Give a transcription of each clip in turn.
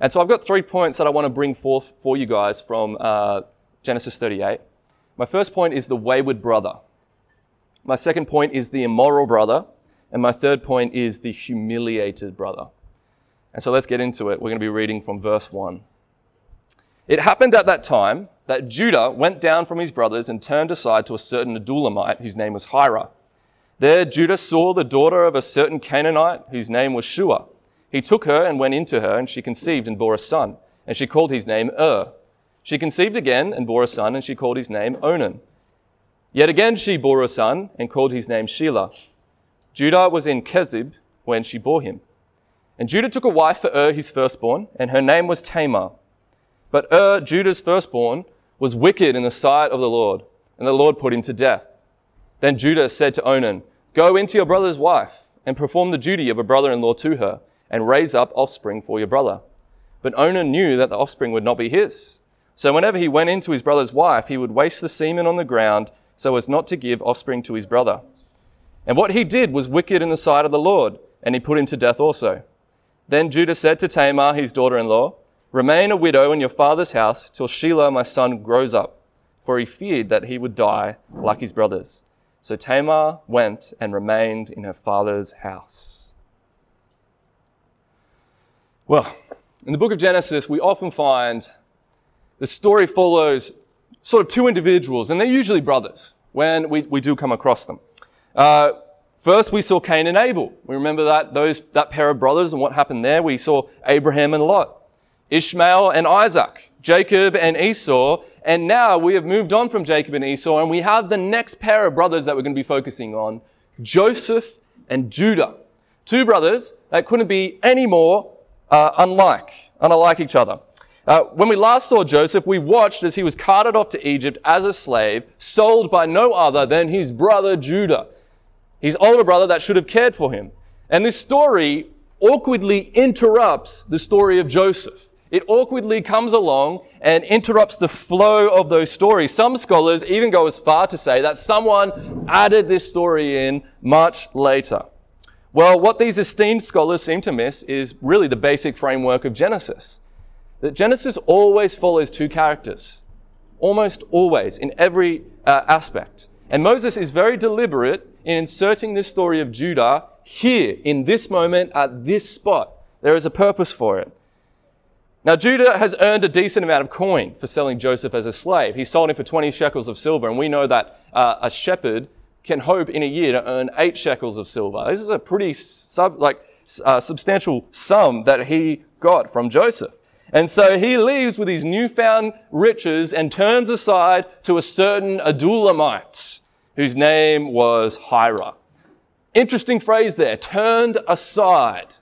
And so I've got three points that I want to bring forth for you guys from uh, Genesis 38. My first point is the wayward brother. My second point is the immoral brother. And my third point is the humiliated brother. And so let's get into it. We're going to be reading from verse 1. It happened at that time that Judah went down from his brothers and turned aside to a certain Adullamite whose name was Hira. There Judah saw the daughter of a certain Canaanite whose name was Shua. He took her and went into her, and she conceived and bore a son, and she called his name Ur. She conceived again and bore a son, and she called his name Onan. Yet again she bore a son and called his name Shelah. Judah was in Kezib when she bore him. And Judah took a wife for Ur, his firstborn, and her name was Tamar. But Ur, Judah's firstborn, was wicked in the sight of the Lord, and the Lord put him to death. Then Judah said to Onan, Go into your brother's wife, and perform the duty of a brother in law to her, and raise up offspring for your brother. But Onan knew that the offspring would not be his. So whenever he went into his brother's wife, he would waste the semen on the ground so as not to give offspring to his brother. And what he did was wicked in the sight of the Lord, and he put him to death also. Then Judah said to Tamar, his daughter in law, Remain a widow in your father's house till Shelah, my son, grows up, for he feared that he would die like his brothers. So Tamar went and remained in her father's house. Well, in the book of Genesis, we often find the story follows sort of two individuals, and they're usually brothers when we, we do come across them. Uh, first, we saw Cain and Abel. We remember that, those, that pair of brothers and what happened there. We saw Abraham and Lot. Ishmael and Isaac, Jacob and Esau, and now we have moved on from Jacob and Esau, and we have the next pair of brothers that we're going to be focusing on Joseph and Judah. Two brothers that couldn't be any more uh, unlike, unlike each other. Uh, when we last saw Joseph, we watched as he was carted off to Egypt as a slave, sold by no other than his brother Judah, his older brother that should have cared for him. And this story awkwardly interrupts the story of Joseph it awkwardly comes along and interrupts the flow of those stories. Some scholars even go as far to say that someone added this story in much later. Well, what these esteemed scholars seem to miss is really the basic framework of Genesis. That Genesis always follows two characters. Almost always, in every uh, aspect. And Moses is very deliberate in inserting this story of Judah here, in this moment, at this spot. There is a purpose for it. Now, Judah has earned a decent amount of coin for selling Joseph as a slave. He sold him for 20 shekels of silver, and we know that uh, a shepherd can hope in a year to earn eight shekels of silver. This is a pretty sub, like, uh, substantial sum that he got from Joseph. And so he leaves with his newfound riches and turns aside to a certain Adullamite, whose name was Hira. Interesting phrase there, turned aside.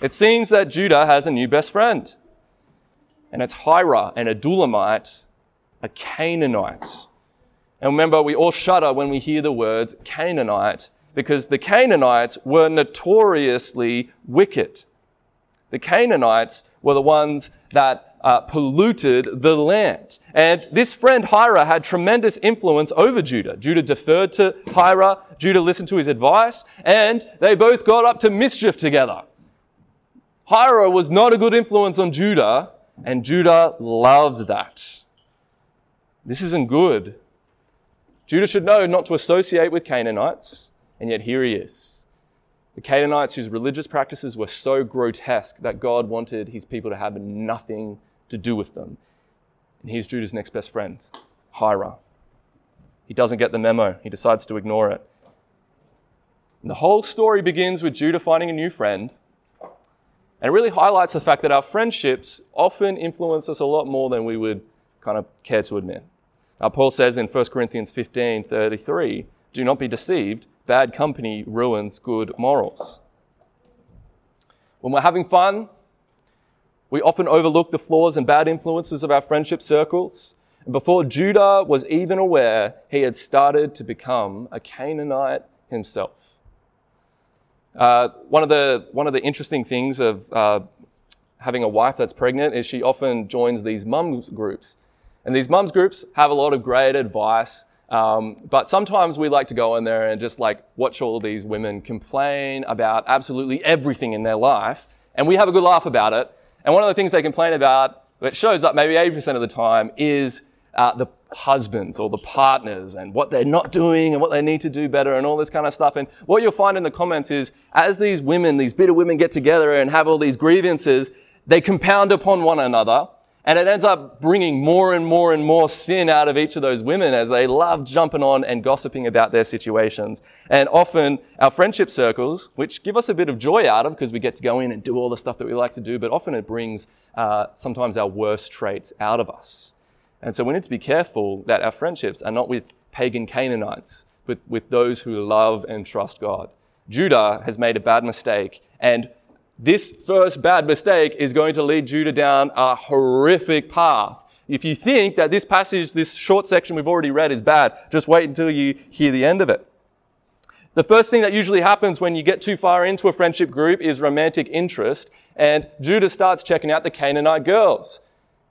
It seems that Judah has a new best friend and it's Hira, an Adullamite, a Canaanite. And remember, we all shudder when we hear the words Canaanite because the Canaanites were notoriously wicked. The Canaanites were the ones that uh, polluted the land. And this friend Hira had tremendous influence over Judah. Judah deferred to Hira, Judah listened to his advice, and they both got up to mischief together. Hira was not a good influence on Judah, and Judah loved that. This isn't good. Judah should know not to associate with Canaanites, and yet here he is. The Canaanites, whose religious practices were so grotesque that God wanted his people to have nothing to do with them. And here's Judah's next best friend, Hira. He doesn't get the memo, he decides to ignore it. And the whole story begins with Judah finding a new friend and it really highlights the fact that our friendships often influence us a lot more than we would kind of care to admit. Now, Paul says in 1 Corinthians 15 33, do not be deceived, bad company ruins good morals. When we're having fun, we often overlook the flaws and bad influences of our friendship circles. And before Judah was even aware, he had started to become a Canaanite himself. Uh, one of the one of the interesting things of uh, having a wife that's pregnant is she often joins these mums groups, and these mums groups have a lot of great advice. Um, but sometimes we like to go in there and just like watch all these women complain about absolutely everything in their life, and we have a good laugh about it. And one of the things they complain about, that shows up maybe 80% of the time, is uh, the husbands or the partners and what they're not doing and what they need to do better and all this kind of stuff. And what you'll find in the comments is as these women, these bitter women get together and have all these grievances, they compound upon one another and it ends up bringing more and more and more sin out of each of those women as they love jumping on and gossiping about their situations. And often our friendship circles, which give us a bit of joy out of because we get to go in and do all the stuff that we like to do, but often it brings uh, sometimes our worst traits out of us. And so we need to be careful that our friendships are not with pagan Canaanites, but with those who love and trust God. Judah has made a bad mistake and this first bad mistake is going to lead Judah down a horrific path. If you think that this passage, this short section we've already read is bad, just wait until you hear the end of it. The first thing that usually happens when you get too far into a friendship group is romantic interest, and Judah starts checking out the Canaanite girls.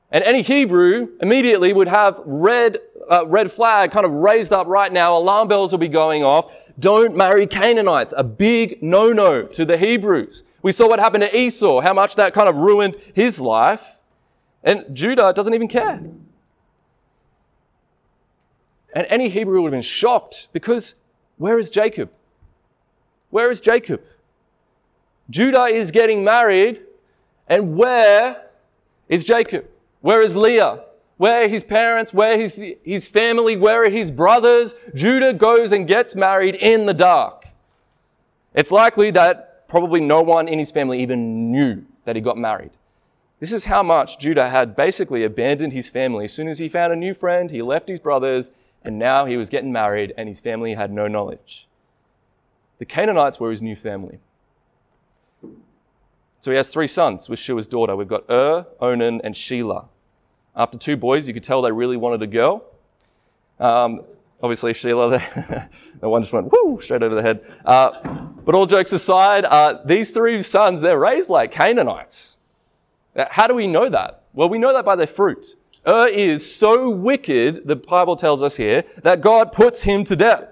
And any Hebrew immediately would have red, uh, red flag kind of raised up right now. Alarm bells will be going off. Don't marry Canaanites. A big no-no to the Hebrews. We saw what happened to Esau, how much that kind of ruined his life. And Judah doesn't even care. And any Hebrew would have been shocked because where is Jacob? Where is Jacob? Judah is getting married, and where is Jacob? Where is Leah? Where are his parents? Where is his family? Where are his brothers? Judah goes and gets married in the dark. It's likely that probably no one in his family even knew that he got married. This is how much Judah had basically abandoned his family. As soon as he found a new friend, he left his brothers, and now he was getting married, and his family had no knowledge. The Canaanites were his new family. So he has three sons with Shua's daughter. We've got Ur, Onan, and Shelah. After two boys, you could tell they really wanted a girl. Um, obviously, Sheila, the one just went whoo straight over the head. Uh, but all jokes aside, uh, these three sons, they're raised like Canaanites. Uh, how do we know that? Well, we know that by their fruit. Ur is so wicked, the Bible tells us here, that God puts him to death.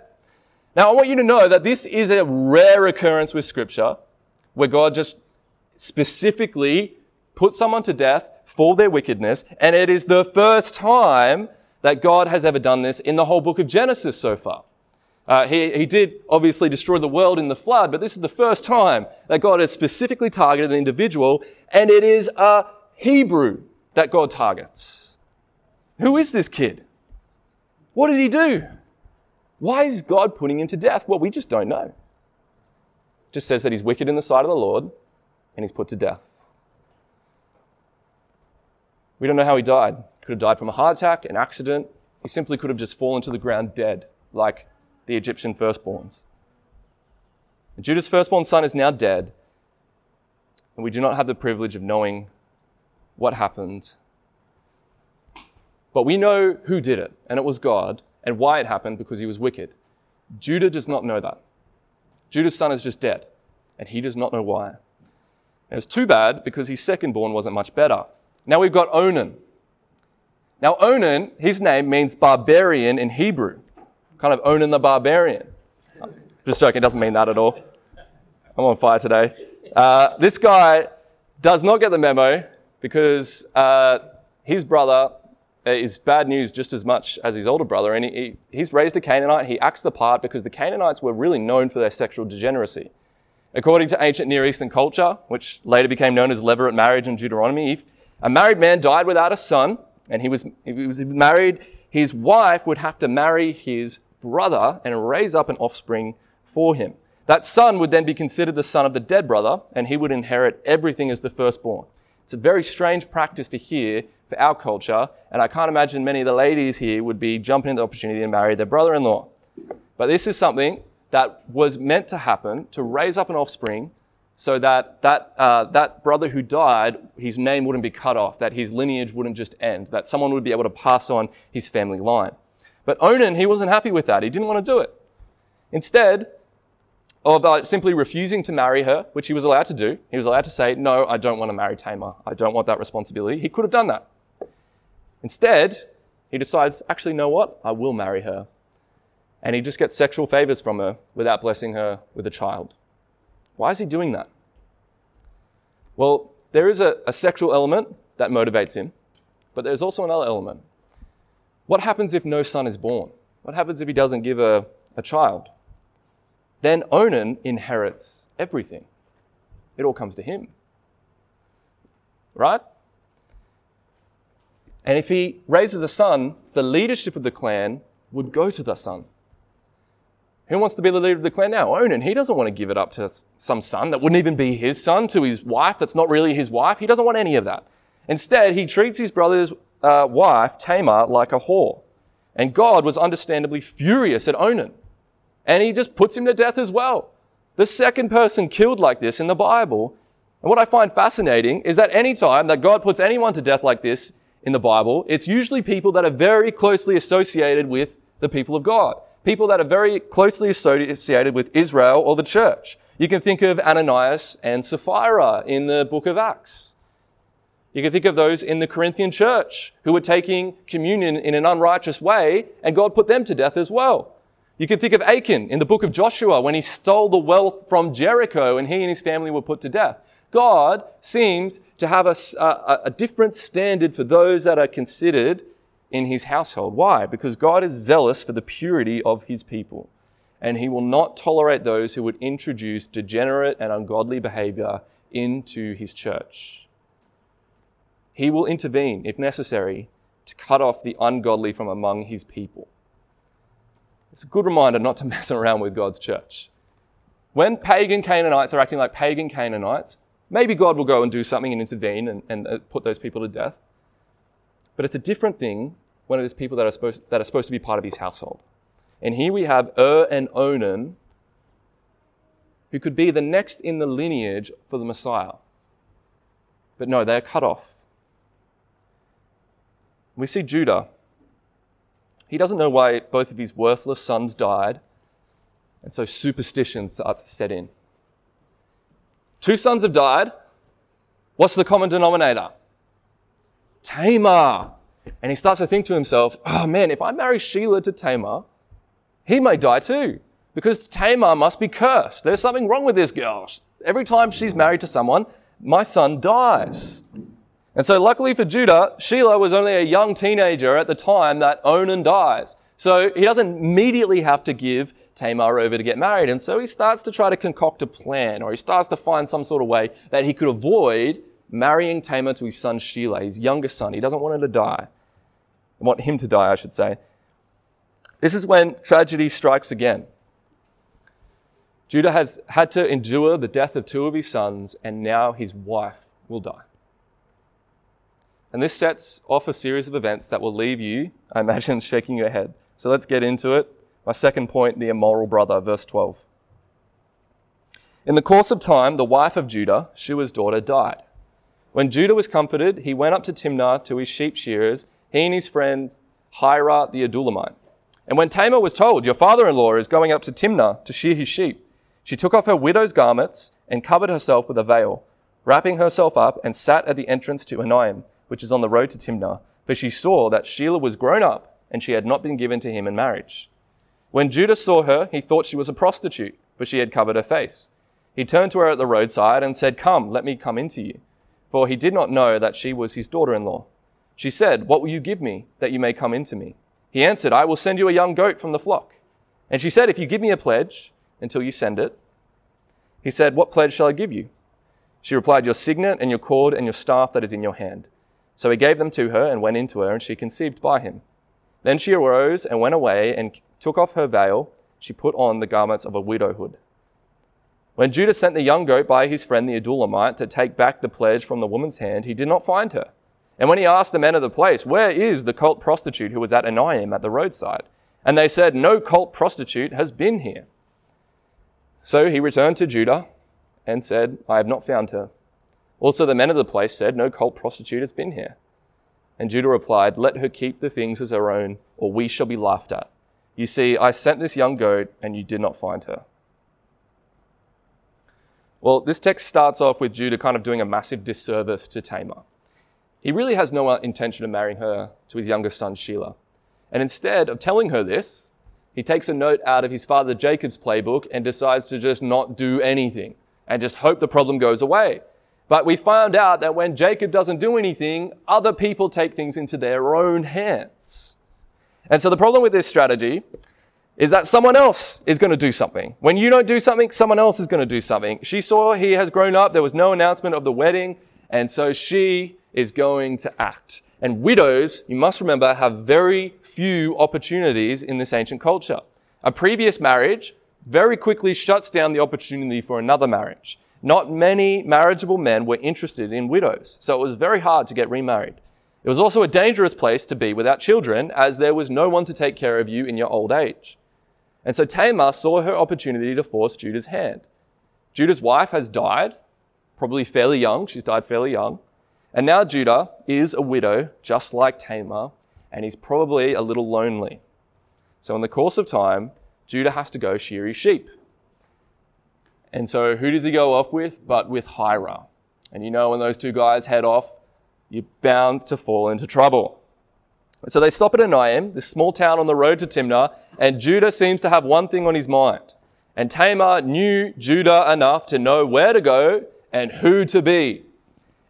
Now, I want you to know that this is a rare occurrence with Scripture, where God just specifically puts someone to death for their wickedness, and it is the first time that God has ever done this in the whole book of Genesis so far. Uh, he, he did obviously destroy the world in the flood, but this is the first time that God has specifically targeted an individual, and it is a Hebrew that God targets. Who is this kid? What did he do? Why is God putting him to death? Well, we just don't know. It just says that he's wicked in the sight of the Lord and he's put to death. We don't know how he died. Could have died from a heart attack, an accident. He simply could have just fallen to the ground dead, like the Egyptian firstborns. Judah's firstborn son is now dead, and we do not have the privilege of knowing what happened. But we know who did it, and it was God, and why it happened because he was wicked. Judah does not know that. Judah's son is just dead, and he does not know why. And it's too bad because his secondborn wasn't much better. Now we've got Onan. Now, Onan, his name means barbarian in Hebrew kind of Onan the barbarian. Just joking, it doesn't mean that at all. I'm on fire today. Uh, this guy does not get the memo because uh, his brother is bad news just as much as his older brother, and he, he's raised a Canaanite. He acts the part because the Canaanites were really known for their sexual degeneracy. According to ancient Near Eastern culture, which later became known as levirate marriage in Deuteronomy, if a married man died without a son, and he was, he was married, his wife would have to marry his brother and raise up an offspring for him. That son would then be considered the son of the dead brother, and he would inherit everything as the firstborn. It's a very strange practice to hear for our culture, and I can't imagine many of the ladies here would be jumping at the opportunity to marry their brother in law. But this is something that was meant to happen to raise up an offspring so that that, uh, that brother who died, his name wouldn't be cut off, that his lineage wouldn't just end, that someone would be able to pass on his family line. But Onan, he wasn't happy with that. He didn't want to do it. Instead of uh, simply refusing to marry her, which he was allowed to do, he was allowed to say, No, I don't want to marry Tamar. I don't want that responsibility. He could have done that. Instead, he decides, Actually, know what? I will marry her. And he just gets sexual favors from her without blessing her with a child. Why is he doing that? Well, there is a, a sexual element that motivates him, but there's also another element. What happens if no son is born? What happens if he doesn't give a, a child? Then Onan inherits everything. It all comes to him. Right? And if he raises a son, the leadership of the clan would go to the son. Who wants to be the leader of the clan now? Onan. He doesn't want to give it up to some son that wouldn't even be his son, to his wife that's not really his wife. He doesn't want any of that. Instead, he treats his brother's uh, wife, Tamar, like a whore. And God was understandably furious at Onan. And he just puts him to death as well. The second person killed like this in the Bible. And what I find fascinating is that any time that God puts anyone to death like this in the Bible, it's usually people that are very closely associated with the people of God people that are very closely associated with Israel or the church. You can think of Ananias and Sapphira in the book of Acts. You can think of those in the Corinthian church who were taking communion in an unrighteous way, and God put them to death as well. You can think of Achan in the book of Joshua when he stole the wealth from Jericho and he and his family were put to death. God seems to have a, a, a different standard for those that are considered in his household. Why? Because God is zealous for the purity of his people, and he will not tolerate those who would introduce degenerate and ungodly behavior into his church. He will intervene, if necessary, to cut off the ungodly from among his people. It's a good reminder not to mess around with God's church. When pagan Canaanites are acting like pagan Canaanites, maybe God will go and do something and intervene and, and uh, put those people to death. But it's a different thing when it is people that are supposed, that are supposed to be part of his household. And here we have Ur and Onan, who could be the next in the lineage for the Messiah. But no, they're cut off. We see Judah. He doesn't know why both of his worthless sons died, and so superstition starts to set in. Two sons have died. What's the common denominator? Tamar. And he starts to think to himself, oh man, if I marry Sheila to Tamar, he may die too. Because Tamar must be cursed. There's something wrong with this girl. Every time she's married to someone, my son dies. And so, luckily for Judah, Sheila was only a young teenager at the time that Onan dies. So, he doesn't immediately have to give Tamar over to get married. And so, he starts to try to concoct a plan, or he starts to find some sort of way that he could avoid marrying Tamar to his son Shelah, his youngest son. He doesn't want her to die. I Want him to die, I should say. This is when tragedy strikes again. Judah has had to endure the death of two of his sons, and now his wife will die. And this sets off a series of events that will leave you, I imagine, shaking your head. So let's get into it. My second point the immoral brother, verse 12. In the course of time, the wife of Judah, Shua's daughter, died. When Judah was comforted, he went up to Timnah to his sheep shearers, he and his friends Hira the Adullamite. And when Tamar was told, Your father in law is going up to Timnah to shear his sheep, she took off her widow's garments and covered herself with a veil, wrapping herself up, and sat at the entrance to Enaim, which is on the road to Timnah, for she saw that Shelah was grown up, and she had not been given to him in marriage. When Judah saw her, he thought she was a prostitute, for she had covered her face. He turned to her at the roadside and said, Come, let me come into you for he did not know that she was his daughter in law. She said, What will you give me that you may come into me? He answered, I will send you a young goat from the flock. And she said, If you give me a pledge until you send it. He said, What pledge shall I give you? She replied, Your signet and your cord and your staff that is in your hand. So he gave them to her and went into her, and she conceived by him. Then she arose and went away and took off her veil. She put on the garments of a widowhood. When Judah sent the young goat by his friend the Adullamite to take back the pledge from the woman's hand, he did not find her. And when he asked the men of the place, Where is the cult prostitute who was at Enaim at the roadside? And they said, No cult prostitute has been here. So he returned to Judah and said, I have not found her. Also the men of the place said, No cult prostitute has been here. And Judah replied, Let her keep the things as her own, or we shall be laughed at. You see, I sent this young goat, and you did not find her. Well, this text starts off with Judah kind of doing a massive disservice to Tamar. He really has no intention of marrying her to his youngest son, Shelah. And instead of telling her this, he takes a note out of his father Jacob's playbook and decides to just not do anything and just hope the problem goes away. But we found out that when Jacob doesn't do anything, other people take things into their own hands. And so the problem with this strategy is that someone else is going to do something. When you don't do something, someone else is going to do something. She saw he has grown up. There was no announcement of the wedding. And so she is going to act. And widows, you must remember, have very few opportunities in this ancient culture. A previous marriage very quickly shuts down the opportunity for another marriage. Not many marriageable men were interested in widows, so it was very hard to get remarried. It was also a dangerous place to be without children, as there was no one to take care of you in your old age. And so Tamar saw her opportunity to force Judah's hand. Judah's wife has died, probably fairly young. She's died fairly young. And now Judah is a widow, just like Tamar, and he's probably a little lonely. So, in the course of time, Judah has to go shear his sheep. And so, who does he go off with? But with Hira. And you know, when those two guys head off, you're bound to fall into trouble. So they stop at Anaim, this small town on the road to Timnah, and Judah seems to have one thing on his mind. And Tamar knew Judah enough to know where to go and who to be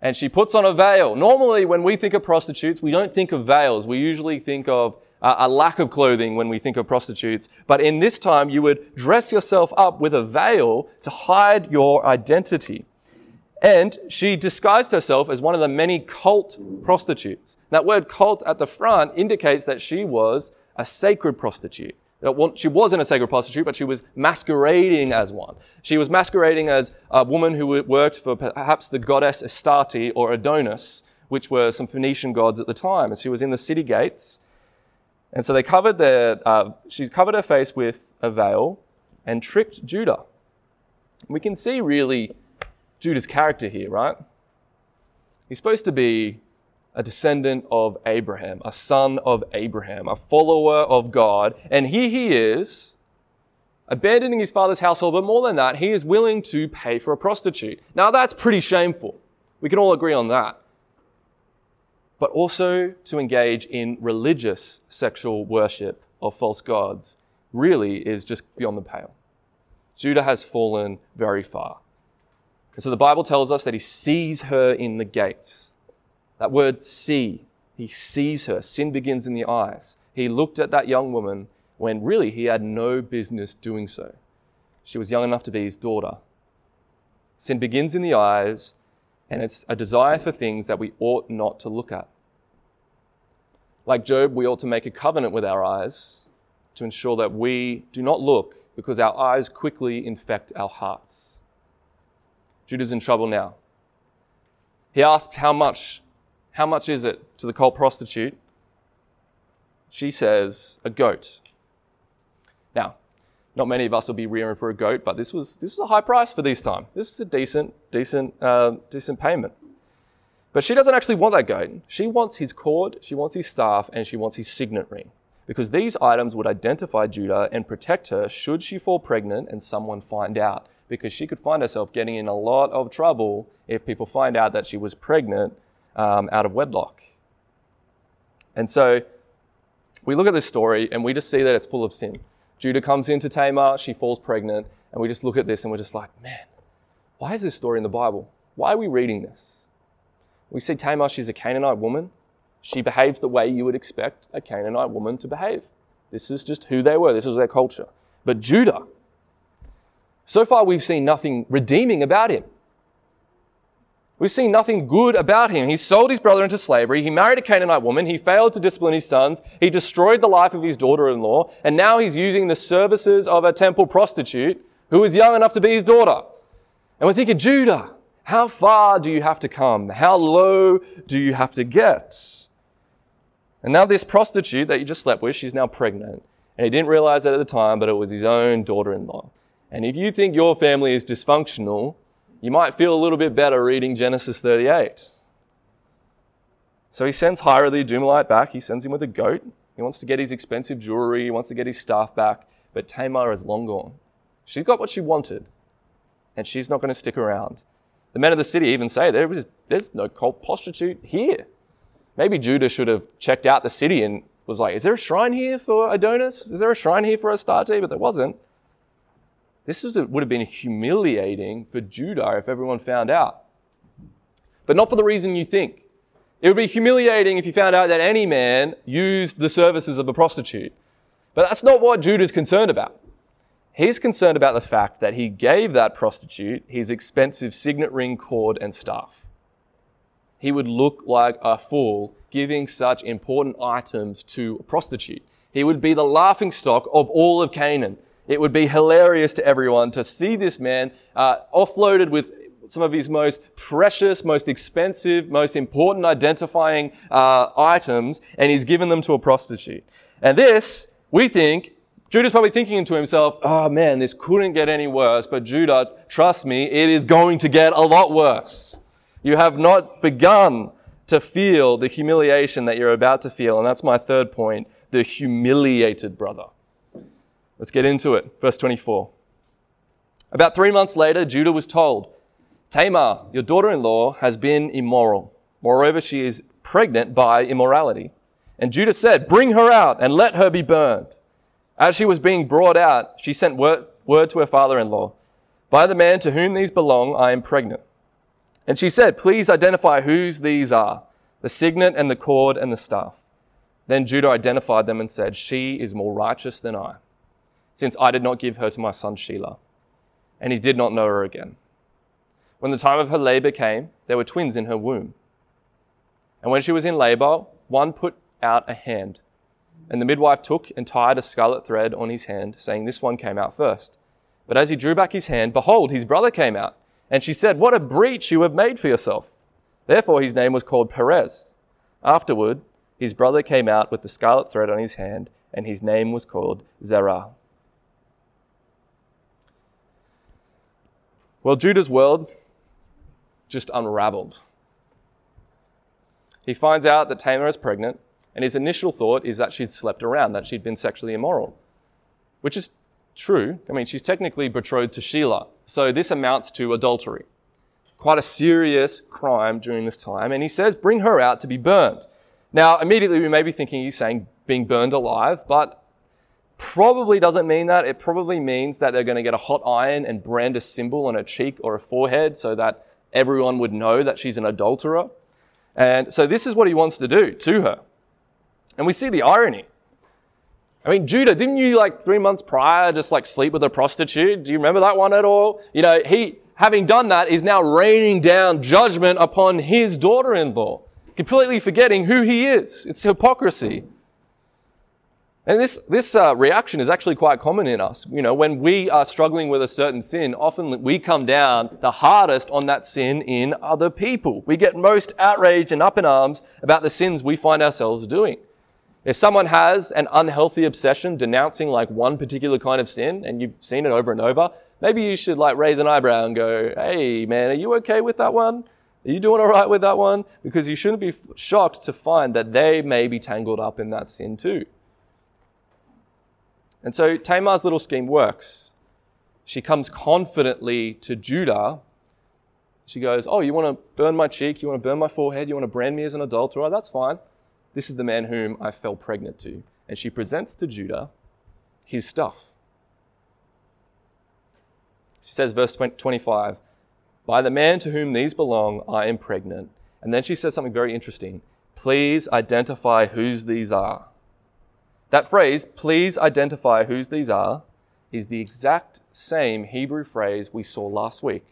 and she puts on a veil. Normally, when we think of prostitutes, we don't think of veils. We usually think of a lack of clothing when we think of prostitutes. But in this time, you would dress yourself up with a veil to hide your identity. And she disguised herself as one of the many cult prostitutes. That word cult at the front indicates that she was a sacred prostitute. She wasn't a sacred prostitute, but she was masquerading as one. She was masquerading as a woman who worked for perhaps the goddess Astarte or Adonis, which were some Phoenician gods at the time. And she was in the city gates. And so they covered their, uh, she covered her face with a veil and tricked Judah. We can see really Judah's character here, right? He's supposed to be a descendant of Abraham, a son of Abraham, a follower of God. And here he is, abandoning his father's household, but more than that, he is willing to pay for a prostitute. Now that's pretty shameful. We can all agree on that. But also to engage in religious sexual worship of false gods really is just beyond the pale. Judah has fallen very far. And so the Bible tells us that he sees her in the gates that word see, he sees her. Sin begins in the eyes. He looked at that young woman when really he had no business doing so. She was young enough to be his daughter. Sin begins in the eyes, and it's a desire for things that we ought not to look at. Like Job, we ought to make a covenant with our eyes to ensure that we do not look because our eyes quickly infect our hearts. Judah's in trouble now. He asks how much how much is it to the cult prostitute? She says, a goat. Now, not many of us will be rearing for a goat, but this was, this was a high price for this time. This is a decent, decent, uh, decent payment. But she doesn't actually want that goat. She wants his cord, she wants his staff, and she wants his signet ring. Because these items would identify Judah and protect her should she fall pregnant and someone find out. Because she could find herself getting in a lot of trouble if people find out that she was pregnant um, out of wedlock. And so we look at this story and we just see that it's full of sin. Judah comes into Tamar, she falls pregnant, and we just look at this and we're just like, man, why is this story in the Bible? Why are we reading this? We see Tamar, she's a Canaanite woman. She behaves the way you would expect a Canaanite woman to behave. This is just who they were, this was their culture. But Judah, so far we've seen nothing redeeming about him. We've seen nothing good about him. He sold his brother into slavery. He married a Canaanite woman. He failed to discipline his sons. He destroyed the life of his daughter in law. And now he's using the services of a temple prostitute who is young enough to be his daughter. And we're thinking, Judah, how far do you have to come? How low do you have to get? And now this prostitute that you just slept with, she's now pregnant. And he didn't realize it at the time, but it was his own daughter in law. And if you think your family is dysfunctional, you might feel a little bit better reading Genesis 38. So he sends Hira the Edomelite back. He sends him with a goat. He wants to get his expensive jewelry. He wants to get his staff back. But Tamar is long gone. She's got what she wanted, and she's not going to stick around. The men of the city even say there was, there's no cult prostitute here. Maybe Judah should have checked out the city and was like, is there a shrine here for Adonis? Is there a shrine here for Astarte? But there wasn't. This was, would have been humiliating for Judah if everyone found out. but not for the reason you think. It would be humiliating if you found out that any man used the services of a prostitute. But that's not what Judah is concerned about. He's concerned about the fact that he gave that prostitute his expensive signet ring, cord, and staff. He would look like a fool giving such important items to a prostitute. He would be the laughing stock of all of Canaan. It would be hilarious to everyone to see this man uh, offloaded with some of his most precious, most expensive, most important identifying uh, items, and he's given them to a prostitute. And this, we think, Judah's probably thinking to himself, oh man, this couldn't get any worse, but Judah, trust me, it is going to get a lot worse. You have not begun to feel the humiliation that you're about to feel. And that's my third point the humiliated brother. Let's get into it. Verse 24. About three months later, Judah was told, Tamar, your daughter in law, has been immoral. Moreover, she is pregnant by immorality. And Judah said, Bring her out and let her be burned. As she was being brought out, she sent word, word to her father in law, By the man to whom these belong, I am pregnant. And she said, Please identify whose these are the signet and the cord and the staff. Then Judah identified them and said, She is more righteous than I, since I did not give her to my son Shelah. And he did not know her again. When the time of her labor came, there were twins in her womb. And when she was in labor, one put out a hand. And the midwife took and tied a scarlet thread on his hand, saying, This one came out first. But as he drew back his hand, behold, his brother came out. And she said, What a breach you have made for yourself. Therefore his name was called Perez. Afterward, his brother came out with the scarlet thread on his hand, and his name was called Zerah. Well, Judah's world just unraveled. He finds out that Tamar is pregnant, and his initial thought is that she'd slept around, that she'd been sexually immoral, which is true. I mean, she's technically betrothed to Shelah, so this amounts to adultery. Quite a serious crime during this time, and he says, Bring her out to be burned. Now, immediately we may be thinking he's saying being burned alive, but probably doesn't mean that. It probably means that they're going to get a hot iron and brand a symbol on her cheek or a forehead so that everyone would know that she's an adulterer. And so this is what he wants to do to her. And we see the irony. I mean, Judah, didn't you like three months prior just like sleep with a prostitute? Do you remember that one at all? You know, he, having done that, is now raining down judgment upon his daughter in law, completely forgetting who he is. It's hypocrisy. And this, this uh, reaction is actually quite common in us. You know, when we are struggling with a certain sin, often we come down the hardest on that sin in other people. We get most outraged and up in arms about the sins we find ourselves doing. If someone has an unhealthy obsession denouncing like one particular kind of sin and you've seen it over and over, maybe you should like raise an eyebrow and go, hey man, are you okay with that one? Are you doing all right with that one? Because you shouldn't be shocked to find that they may be tangled up in that sin too. And so Tamar's little scheme works. She comes confidently to Judah. She goes, Oh, you want to burn my cheek? You want to burn my forehead? You want to brand me as an adulterer? That's fine. This is the man whom I fell pregnant to. And she presents to Judah his stuff. She says, verse 25, By the man to whom these belong, I am pregnant. And then she says something very interesting. Please identify whose these are. That phrase, please identify whose these are, is the exact same Hebrew phrase we saw last week.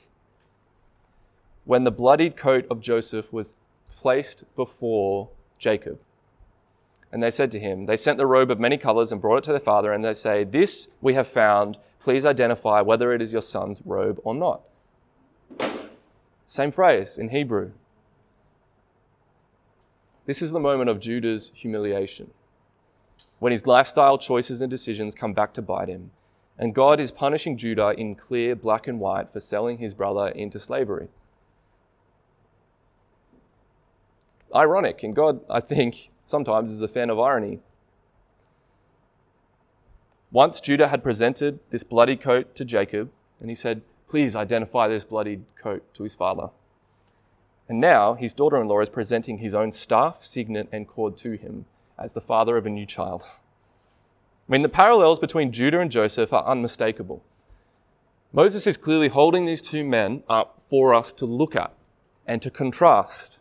When the bloodied coat of Joseph was placed before Jacob. And they said to him, They sent the robe of many colors and brought it to their father, and they say, This we have found. Please identify whether it is your son's robe or not. Same phrase in Hebrew. This is the moment of Judah's humiliation when his lifestyle choices and decisions come back to bite him. And God is punishing Judah in clear black and white for selling his brother into slavery. Ironic, and God, I think, sometimes is a fan of irony. Once Judah had presented this bloody coat to Jacob, and he said, Please identify this bloody coat to his father. And now his daughter in law is presenting his own staff, signet, and cord to him as the father of a new child. I mean, the parallels between Judah and Joseph are unmistakable. Moses is clearly holding these two men up for us to look at. and to contrast.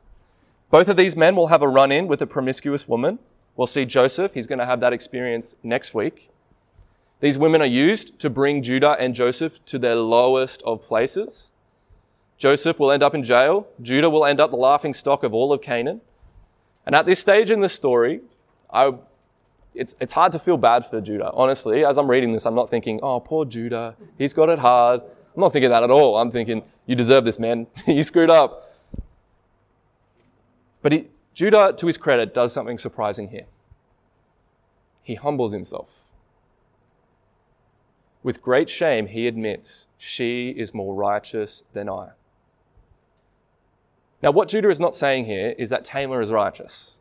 Both of these men will have a run in with a promiscuous woman. We'll see Joseph, he's going to have that experience next week. These women are used to bring Judah and Joseph to their lowest of places. Joseph will end up in jail. Judah will end up the laughing stock of all of Canaan. And at this stage in the story, I, it's, it's hard to feel bad for Judah. Honestly, as I'm reading this, I'm not thinking, oh, poor Judah, he's got it hard. I'm not thinking that at all. I'm thinking, you deserve this, man. you screwed up. But he, Judah, to his credit, does something surprising here. He humbles himself. With great shame, he admits, She is more righteous than I. Now, what Judah is not saying here is that Tamar is righteous.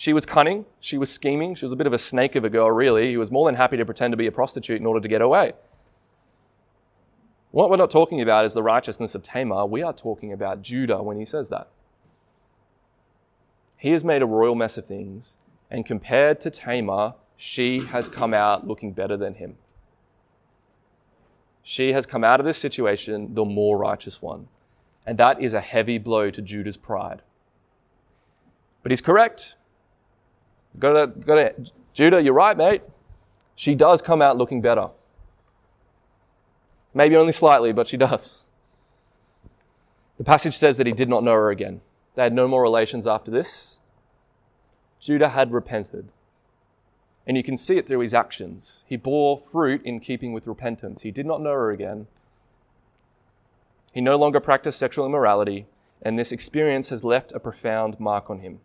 She was cunning, she was scheming, she was a bit of a snake of a girl, really. He was more than happy to pretend to be a prostitute in order to get away. What we're not talking about is the righteousness of Tamar. We are talking about Judah when he says that. He has made a royal mess of things, and compared to Tamar, she has come out looking better than him. She has come out of this situation the more righteous one. And that is a heavy blow to Judah's pride. But he's correct. Got to, got to, Judah, you're right, mate. She does come out looking better. Maybe only slightly, but she does. The passage says that he did not know her again. They had no more relations after this. Judah had repented. And you can see it through his actions. He bore fruit in keeping with repentance. He did not know her again. He no longer practiced sexual immorality, and this experience has left a profound mark on him.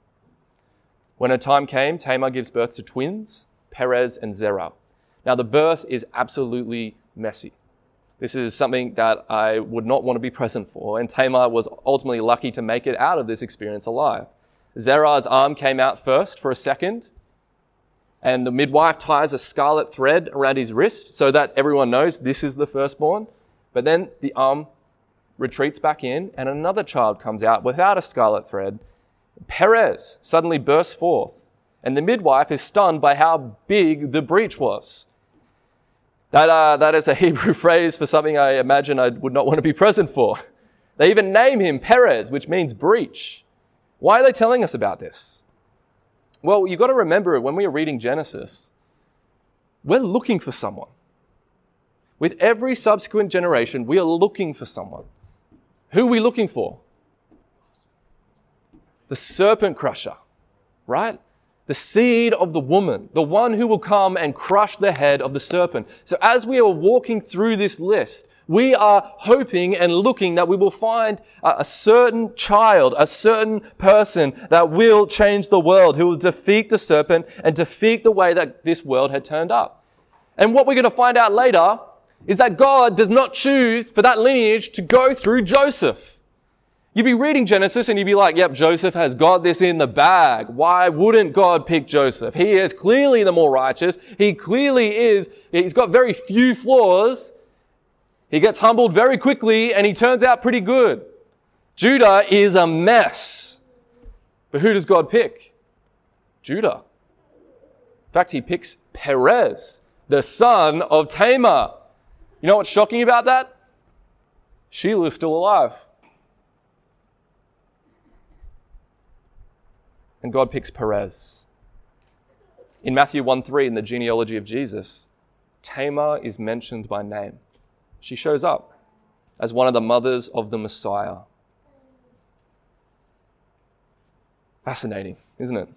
When her time came, Tamar gives birth to twins, Perez and Zerah. Now, the birth is absolutely messy. This is something that I would not want to be present for, and Tamar was ultimately lucky to make it out of this experience alive. Zerah's arm came out first for a second, and the midwife ties a scarlet thread around his wrist so that everyone knows this is the firstborn. But then the arm retreats back in, and another child comes out without a scarlet thread. Perez suddenly bursts forth, and the midwife is stunned by how big the breach was. That, uh, that is a Hebrew phrase for something I imagine I would not want to be present for. They even name him Perez, which means breach. Why are they telling us about this? Well, you've got to remember when we are reading Genesis, we're looking for someone. With every subsequent generation, we are looking for someone. Who are we looking for? The serpent crusher, right? The seed of the woman, the one who will come and crush the head of the serpent. So as we are walking through this list, we are hoping and looking that we will find a, certain child, a certain person that will change the world, who will defeat the serpent and defeat the way that this world had turned up. And what we're going to find out later is that God does not choose for that lineage to go through Joseph. You'd be reading Genesis and you'd be like, yep, Joseph has got this in the bag. Why wouldn't God pick Joseph? He is clearly the more righteous. He clearly is, he's got very few flaws. He gets humbled very quickly and he turns out pretty good. Judah is a mess. But who does God pick? Judah. In fact, he picks Perez, the son of Tamar. You know what's shocking about that? Sheila is still alive. And God picks Perez. In Matthew 1 3, in the genealogy of Jesus, Tamar is mentioned by name. She shows up as one of the mothers of the Messiah. Fascinating, isn't it?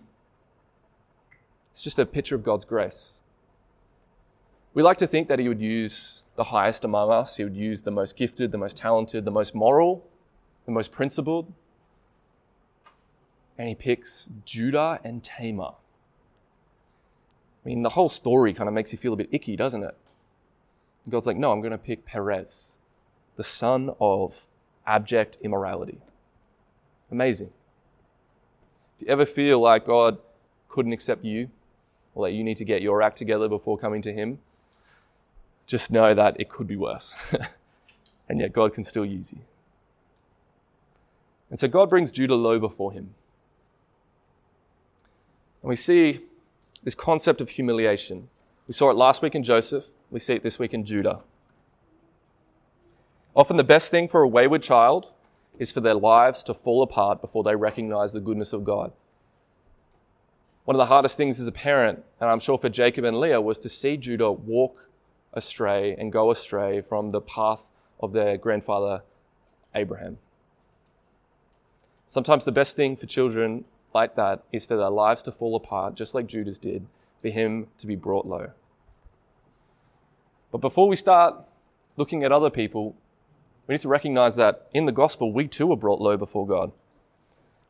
It's just a picture of God's grace. We like to think that He would use the highest among us. He would use the most gifted, the most talented, the most moral, the most principled. And he picks Judah and Tamar. I mean, the whole story kind of makes you feel a bit icky, doesn't it? God's like, no, I'm going to pick Perez, the son of abject immorality. Amazing. If you ever feel like God couldn't accept you, or that you need to get your act together before coming to Him, just know that it could be worse. and yet God can still use you. And so God brings Judah low before him. And we see this concept of humiliation. We saw it last week in Joseph, we see it this week in Judah. Often the best thing for a wayward child is for their lives to fall apart before they recognize the goodness of God. One of the hardest things as a parent, and I'm sure for Jacob and Leah, was to see Judah walk astray and go astray from the path of their grandfather Abraham. Sometimes the best thing for children like that is for their lives to fall apart, just like Judas did, for him to be brought low. But before we start looking at other people, we need to recognize that in the gospel, we too are brought low before God.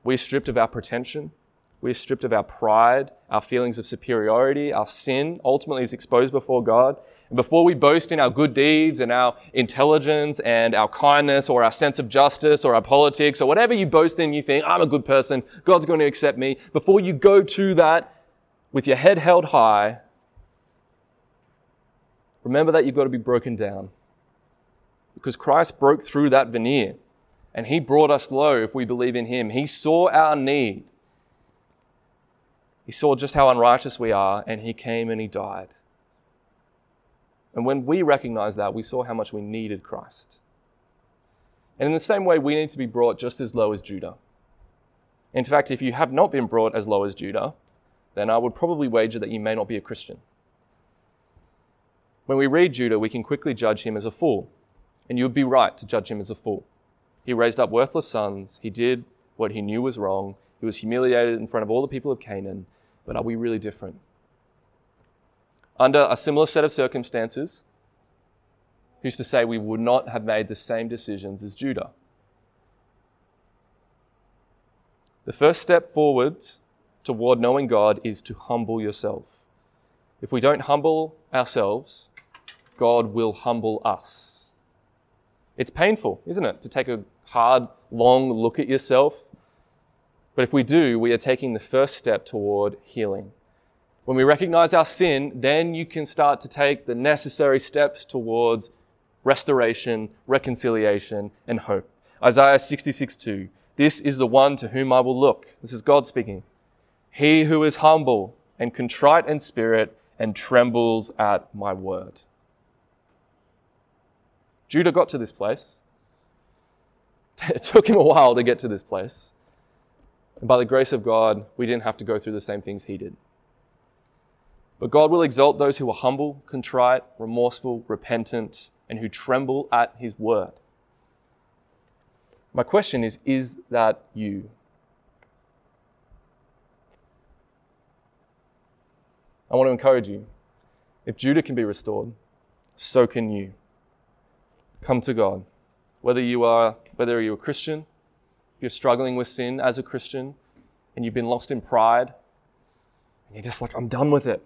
We are stripped of our pretension. We are stripped of our pride, our feelings of superiority. Our sin ultimately is exposed before God. And before we boast in our good deeds and our intelligence and our kindness or our sense of justice or our politics or whatever you boast in, you think, I'm a good person, God's going to accept me. Before you go to that with your head held high, remember that you've got to be broken down. Because Christ broke through that veneer and he brought us low if we believe in him. He saw our need. He saw just how unrighteous we are and he came and he died. And when we recognize that, we saw how much we needed Christ. And in the same way, we need to be brought just as low as Judah. In fact, if you have not been brought as low as Judah, then I would probably wager that you may not be a Christian. When we read Judah, we can quickly judge him as a fool. And you would be right to judge him as a fool. He raised up worthless sons. He did what he knew was wrong. He was humiliated in front of all the people of Canaan. But are we really different? Under a similar set of circumstances, who's to say we would not have made the same decisions as Judah? The first step forwards toward knowing God is to humble yourself. If we don't humble ourselves, God will humble us. It's painful, isn't it, to take a hard, long look at yourself? But if we do, we are taking the first step toward healing. When we recognize our sin, then you can start to take the necessary steps towards restoration, reconciliation, and hope. Isaiah 66 2. This is the one to whom I will look. This is God speaking. He who is humble and contrite in spirit and trembles at my word. Judah got to this place. It took him a while to get to this place. And by the grace of God, we didn't have to go through the same things he did. But God will exalt those who are humble, contrite, remorseful, repentant, and who tremble at his word. My question is Is that you? I want to encourage you. If Judah can be restored, so can you. Come to God. Whether you are whether you're a Christian, if you're struggling with sin as a Christian, and you've been lost in pride, and you're just like, I'm done with it.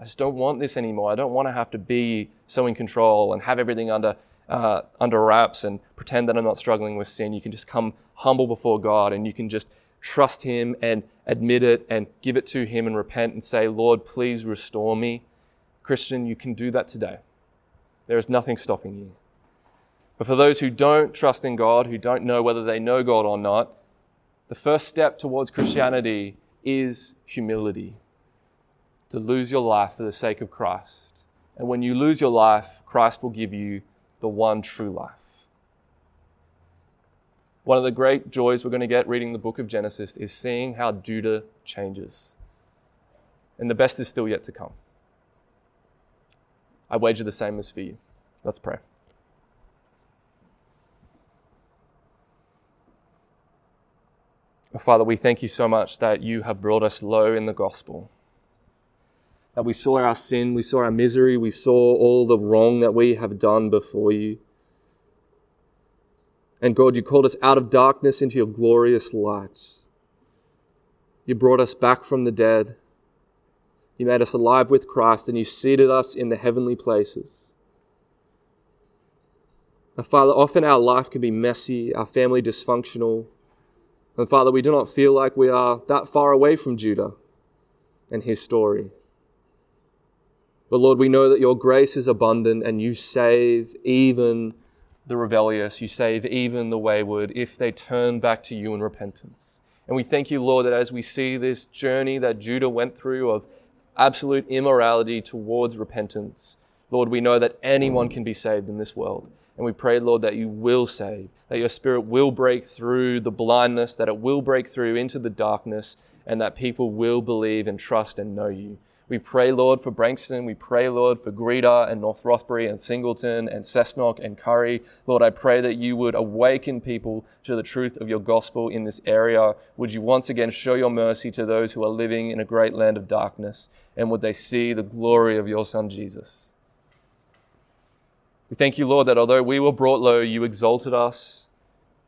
I just don't want this anymore. I don't want to have to be so in control and have everything under, uh, under wraps and pretend that I'm not struggling with sin. You can just come humble before God and you can just trust Him and admit it and give it to Him and repent and say, Lord, please restore me. Christian, you can do that today. There is nothing stopping you. But for those who don't trust in God, who don't know whether they know God or not, the first step towards Christianity is humility to lose your life for the sake of Christ. And when you lose your life, Christ will give you the one true life. One of the great joys we're going to get reading the book of Genesis is seeing how Judah changes. And the best is still yet to come. I wager the same as for you. Let's pray. Father, we thank you so much that you have brought us low in the gospel that we saw our sin, we saw our misery, we saw all the wrong that we have done before you. And God, you called us out of darkness into your glorious light. You brought us back from the dead. You made us alive with Christ and you seated us in the heavenly places. Now, Father, often our life can be messy, our family dysfunctional. And Father, we do not feel like we are that far away from Judah and his story. But Lord, we know that your grace is abundant and you save even the rebellious, you save even the wayward if they turn back to you in repentance. And we thank you, Lord, that as we see this journey that Judah went through of absolute immorality towards repentance, Lord, we know that anyone can be saved in this world. And we pray, Lord, that you will save, that your spirit will break through the blindness, that it will break through into the darkness, and that people will believe and trust and know you. We pray, Lord, for Branxton. We pray, Lord, for Greta and North Rothbury and Singleton and Cessnock and Kurri. Lord, I pray that you would awaken people to the truth of your gospel in this area. Would you once again show your mercy to those who are living in a great land of darkness? And would they see the glory of your Son, Jesus? We thank you, Lord, that although we were brought low, you exalted us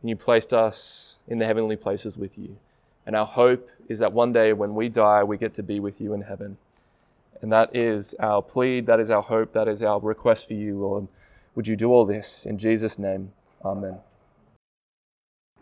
and you placed us in the heavenly places with you. And our hope is that one day when we die, we get to be with you in heaven. And that is our plea, that is our hope, that is our request for you, Lord. Would you do all this in Jesus' name? Amen.